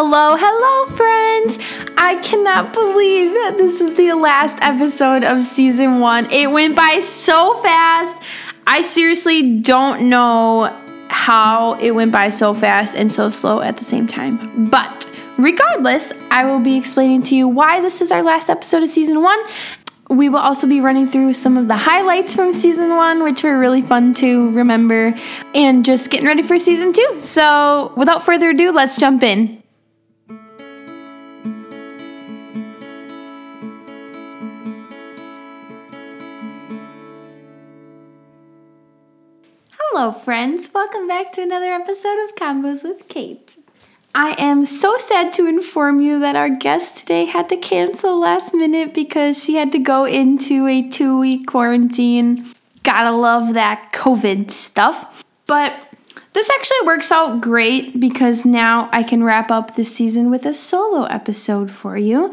Hello, hello, friends! I cannot believe that this is the last episode of season one. It went by so fast. I seriously don't know how it went by so fast and so slow at the same time. But regardless, I will be explaining to you why this is our last episode of season one. We will also be running through some of the highlights from season one, which were really fun to remember, and just getting ready for season two. So, without further ado, let's jump in. Hello, friends. Welcome back to another episode of Convos with Kate. I am so sad to inform you that our guest today had to cancel last minute because she had to go into a two week quarantine. Gotta love that COVID stuff. But this actually works out great because now I can wrap up this season with a solo episode for you.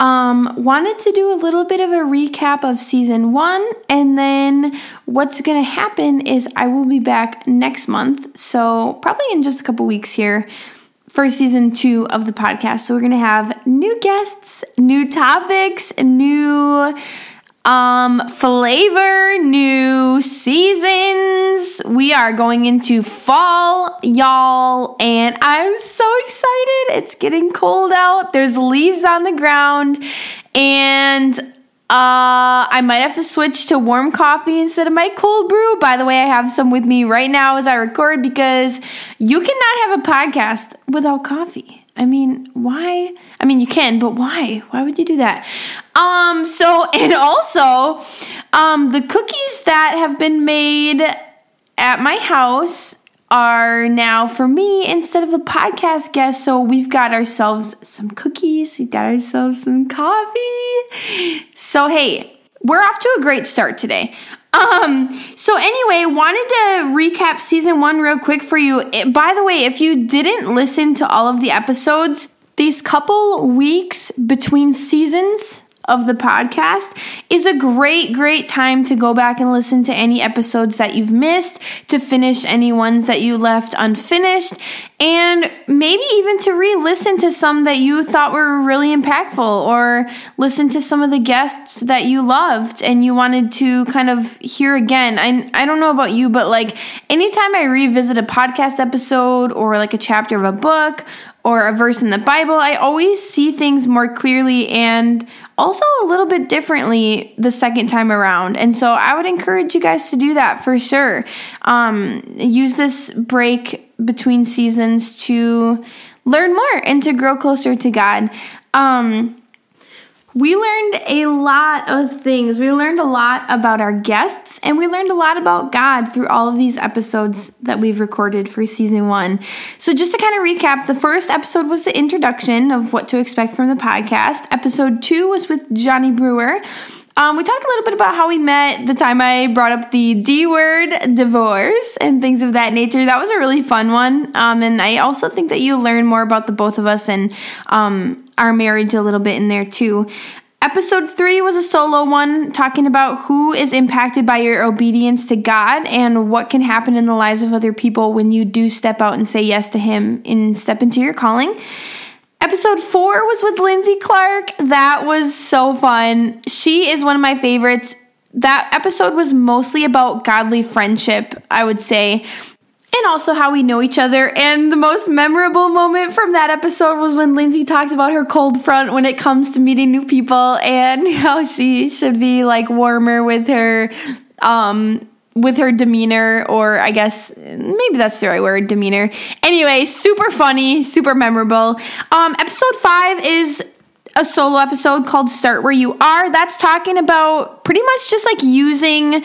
Um, wanted to do a little bit of a recap of season one, and then what's going to happen is I will be back next month. So, probably in just a couple weeks here for season two of the podcast. So, we're going to have new guests, new topics, new um flavor new seasons we are going into fall y'all and i'm so excited it's getting cold out there's leaves on the ground and uh, I might have to switch to warm coffee instead of my cold brew. By the way, I have some with me right now as I record because you cannot have a podcast without coffee. I mean, why? I mean, you can, but why? Why would you do that? Um, so, and also, um, the cookies that have been made at my house are now for me instead of a podcast guest. So we've got ourselves some cookies, we've got ourselves some coffee. So, hey, we're off to a great start today. Um, so anyway, wanted to recap season one real quick for you. It, by the way, if you didn't listen to all of the episodes, these couple weeks between seasons of the podcast is a great, great time to go back and listen to any episodes that you've missed, to finish any ones that you left unfinished, and maybe even to re listen to some that you thought were really impactful, or listen to some of the guests that you loved and you wanted to kind of hear again. I, I don't know about you, but like anytime I revisit a podcast episode or like a chapter of a book or a verse in the Bible, I always see things more clearly and also a little bit differently the second time around. And so I would encourage you guys to do that for sure. Um, use this break between seasons to learn more and to grow closer to God. Um, we learned a lot of things. We learned a lot about our guests, and we learned a lot about God through all of these episodes that we've recorded for season one. So, just to kind of recap, the first episode was the introduction of what to expect from the podcast. Episode two was with Johnny Brewer. Um, we talked a little bit about how we met, the time I brought up the D word, divorce, and things of that nature. That was a really fun one. Um, and I also think that you learn more about the both of us and um, our marriage a little bit in there too. Episode three was a solo one talking about who is impacted by your obedience to God and what can happen in the lives of other people when you do step out and say yes to Him and step into your calling. Episode four was with Lindsay Clark. That was so fun. She is one of my favorites. That episode was mostly about godly friendship, I would say, and also how we know each other. And the most memorable moment from that episode was when Lindsay talked about her cold front when it comes to meeting new people and how she should be like warmer with her um with her demeanor, or I guess maybe that's the right word, demeanor. Anyway, super funny, super memorable. Um, episode five is a solo episode called Start Where You Are. That's talking about pretty much just like using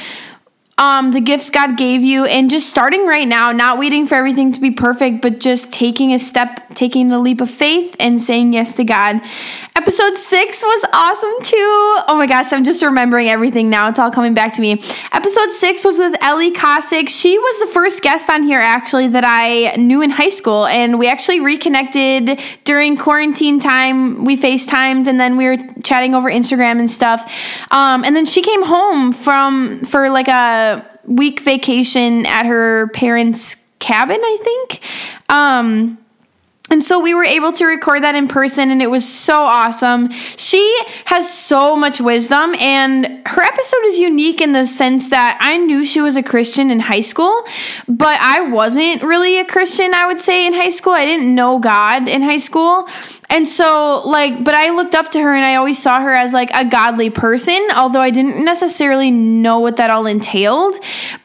um, the gifts God gave you and just starting right now, not waiting for everything to be perfect, but just taking a step, taking the leap of faith and saying yes to God. Episode six was awesome too. Oh my gosh, I'm just remembering everything now. It's all coming back to me. Episode six was with Ellie Kosick. She was the first guest on here actually that I knew in high school, and we actually reconnected during quarantine time. We FaceTimed and then we were chatting over Instagram and stuff. Um, and then she came home from for like a week vacation at her parents' cabin, I think. Um, and so we were able to record that in person and it was so awesome. She has so much wisdom and her episode is unique in the sense that I knew she was a Christian in high school, but I wasn't really a Christian, I would say, in high school. I didn't know God in high school. And so, like, but I looked up to her and I always saw her as like a godly person, although I didn't necessarily know what that all entailed.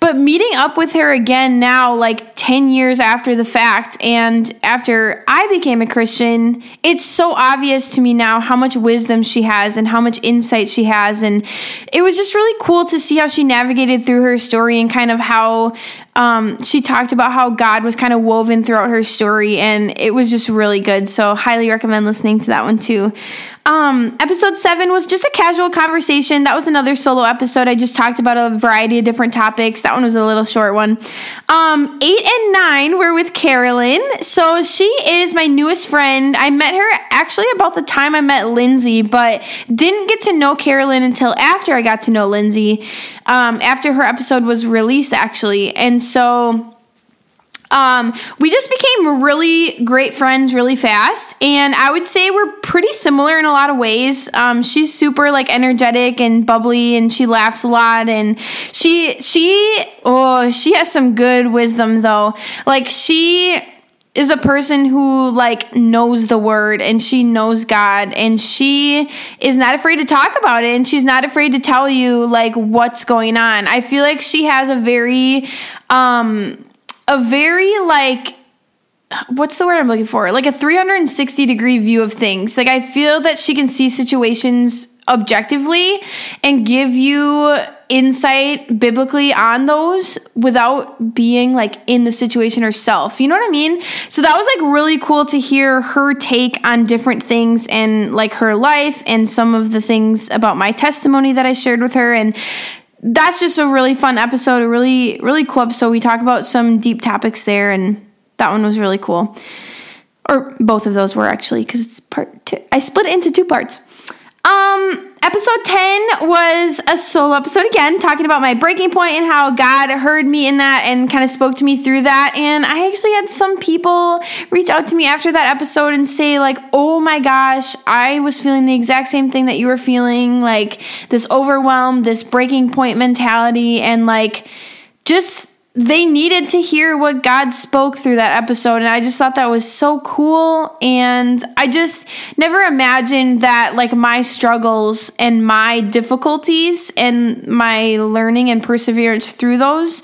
But meeting up with her again now, like 10 years after the fact, and after I became a Christian, it's so obvious to me now how much wisdom she has and how much insight she has. And it was just really cool to see how she navigated through her story and kind of how um, she talked about how God was kind of woven throughout her story, and it was just really good. So, highly recommend listening to that one too. Um, episode seven was just a casual conversation. That was another solo episode. I just talked about a variety of different topics. That one was a little short one. Um, eight and nine were with Carolyn. So she is my newest friend. I met her actually about the time I met Lindsay, but didn't get to know Carolyn until after I got to know Lindsay. Um, after her episode was released, actually. And so um, we just became really great friends really fast, and I would say we're pretty similar in a lot of ways. Um, she's super like energetic and bubbly, and she laughs a lot, and she she oh she has some good wisdom though. Like she is a person who like knows the word and she knows God and she is not afraid to talk about it and she's not afraid to tell you like what's going on. I feel like she has a very um a very like what's the word I'm looking for? Like a 360 degree view of things. Like I feel that she can see situations objectively and give you insight biblically on those without being like in the situation herself. You know what I mean? So that was like really cool to hear her take on different things and like her life and some of the things about my testimony that I shared with her and that's just a really fun episode, a really, really cool episode. We talk about some deep topics there, and that one was really cool. Or both of those were actually, because it's part two. I split it into two parts. Um, episode 10 was a solo episode again, talking about my breaking point and how God heard me in that and kind of spoke to me through that. And I actually had some people reach out to me after that episode and say, like, oh my gosh, I was feeling the exact same thing that you were feeling, like this overwhelm, this breaking point mentality, and like just they needed to hear what God spoke through that episode. And I just thought that was so cool. And I just never imagined that, like, my struggles and my difficulties and my learning and perseverance through those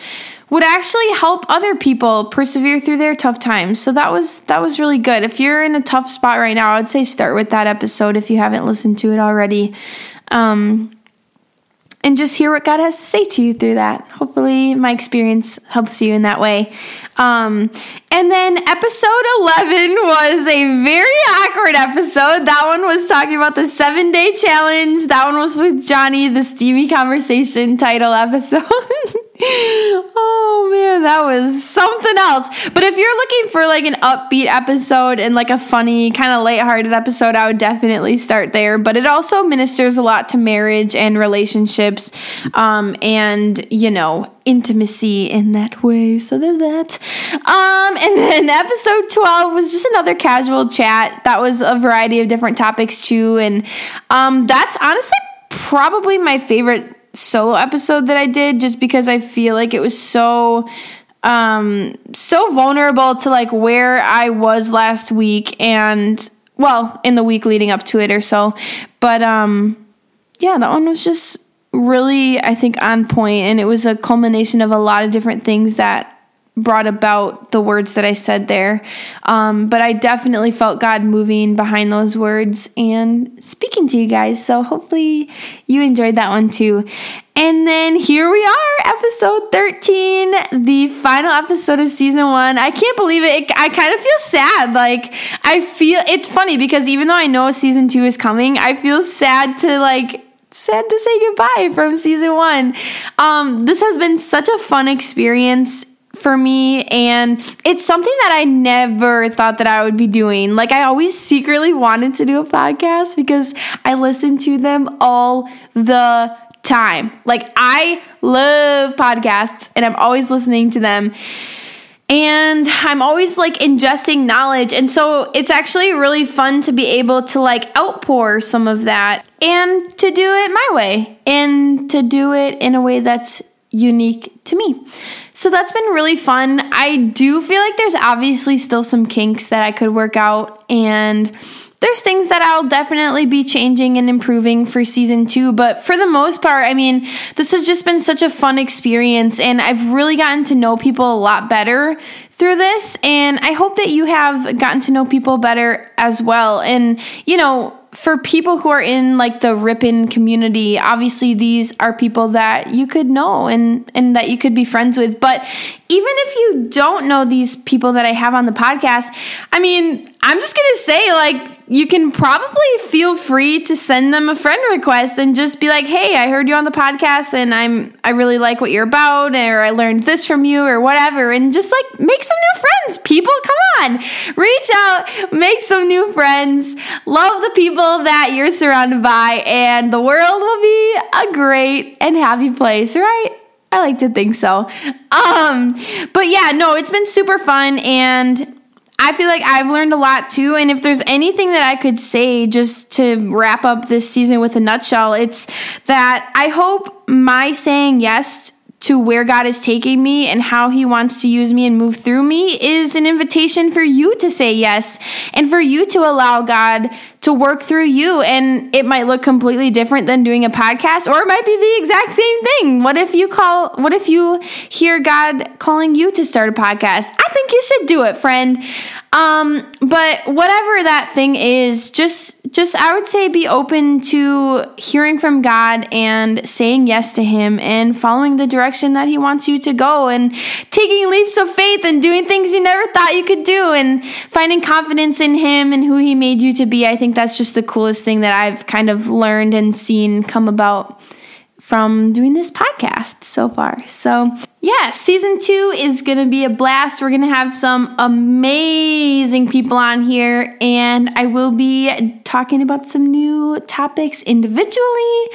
would actually help other people persevere through their tough times. So that was that was really good. If you're in a tough spot right now, I would say start with that episode if you haven't listened to it already. Um, and just hear what God has to say to you through that. Hopefully, my experience helps you in that way. Um, and then episode 11 was a very awkward episode. That one was talking about the seven day challenge. That one was with Johnny, the steamy conversation title episode. man, that was something else. But if you're looking for like an upbeat episode and like a funny, kind of lighthearted episode, I would definitely start there. But it also ministers a lot to marriage and relationships um, and, you know, intimacy in that way. So there's that. Um, and then episode 12 was just another casual chat. That was a variety of different topics too. And um, that's honestly probably my favorite solo episode that I did just because I feel like it was so um so vulnerable to like where I was last week and well, in the week leading up to it or so. But um yeah, that one was just really I think on point and it was a culmination of a lot of different things that brought about the words that I said there. Um, but I definitely felt God moving behind those words and speaking to you guys. So hopefully you enjoyed that one too. And then here we are, episode 13, the final episode of season one. I can't believe it. it I kind of feel sad. Like, I feel it's funny because even though I know season two is coming, I feel sad to like sad to say goodbye from season one. Um, this has been such a fun experience for me and it's something that I never thought that I would be doing. Like I always secretly wanted to do a podcast because I listen to them all the time. Like I love podcasts and I'm always listening to them. and I'm always like ingesting knowledge. And so it's actually really fun to be able to like outpour some of that and to do it my way and to do it in a way that's unique to me. So that's been really fun. I do feel like there's obviously still some kinks that I could work out and there's things that I'll definitely be changing and improving for season two. But for the most part, I mean, this has just been such a fun experience, and I've really gotten to know people a lot better through this. And I hope that you have gotten to know people better as well. And, you know, for people who are in like the Ripon community, obviously these are people that you could know and and that you could be friends with. But even if you don't know these people that I have on the podcast, I mean, I'm just to say like you can probably feel free to send them a friend request and just be like, "Hey, I heard you on the podcast and I'm I really like what you're about or I learned this from you or whatever." And just like make some new friends. People, come on. Reach out, make some new friends. Love the people that you're surrounded by and the world will be a great and happy place, right? I like to think so. Um, but yeah, no, it's been super fun and I feel like I've learned a lot too. And if there's anything that I could say just to wrap up this season with a nutshell, it's that I hope my saying yes to where God is taking me and how He wants to use me and move through me is an invitation for you to say yes and for you to allow God to work through you. And it might look completely different than doing a podcast, or it might be the exact same thing. What if you call, what if you hear God calling you to start a podcast? I think you should do it, friend. Um, but whatever that thing is, just just I would say be open to hearing from God and saying yes to him and following the direction that he wants you to go and taking leaps of faith and doing things you never thought you could do and finding confidence in him and who he made you to be. I think that's just the coolest thing that I've kind of learned and seen come about from doing this podcast so far. So, yeah, season two is going to be a blast. We're going to have some amazing people on here, and I will be talking about some new topics individually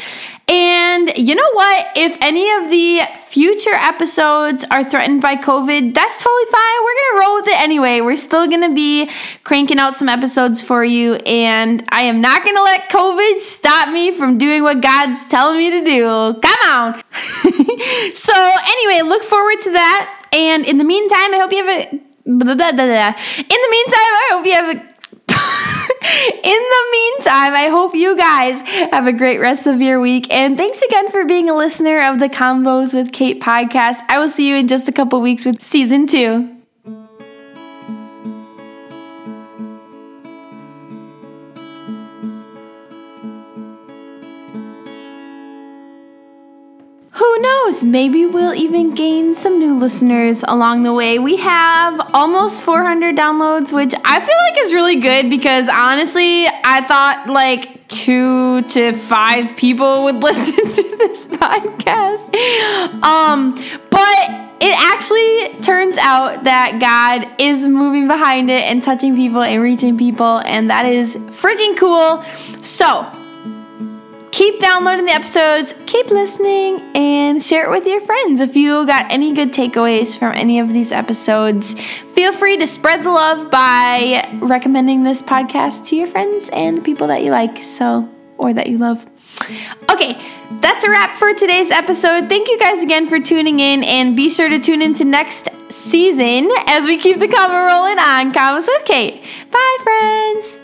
and you know what? If any of the future episodes are threatened by COVID, that's totally fine. We're going to roll with it anyway. We're still going to be cranking out some episodes for you. And I am not going to let COVID stop me from doing what God's telling me to do. Come on. so, anyway, look forward to that. And in the meantime, I hope you have a. In the meantime, I hope you have a the meantime, I hope you guys have a great rest of your week. And thanks again for being a listener of the Convos with Kate podcast. I will see you in just a couple weeks with season two. Maybe we'll even gain some new listeners along the way. We have almost 400 downloads, which I feel like is really good because honestly, I thought like two to five people would listen to this podcast. Um, but it actually turns out that God is moving behind it and touching people and reaching people, and that is freaking cool. So, keep downloading the episodes, keep listening, and share it with your friends. If you got any good takeaways from any of these episodes, feel free to spread the love by recommending this podcast to your friends and the people that you like, so or that you love. Okay, that's a wrap for today's episode. Thank you guys again for tuning in, and be sure to tune into next season as we keep the combo rolling on Convos with Kate. Bye, friends.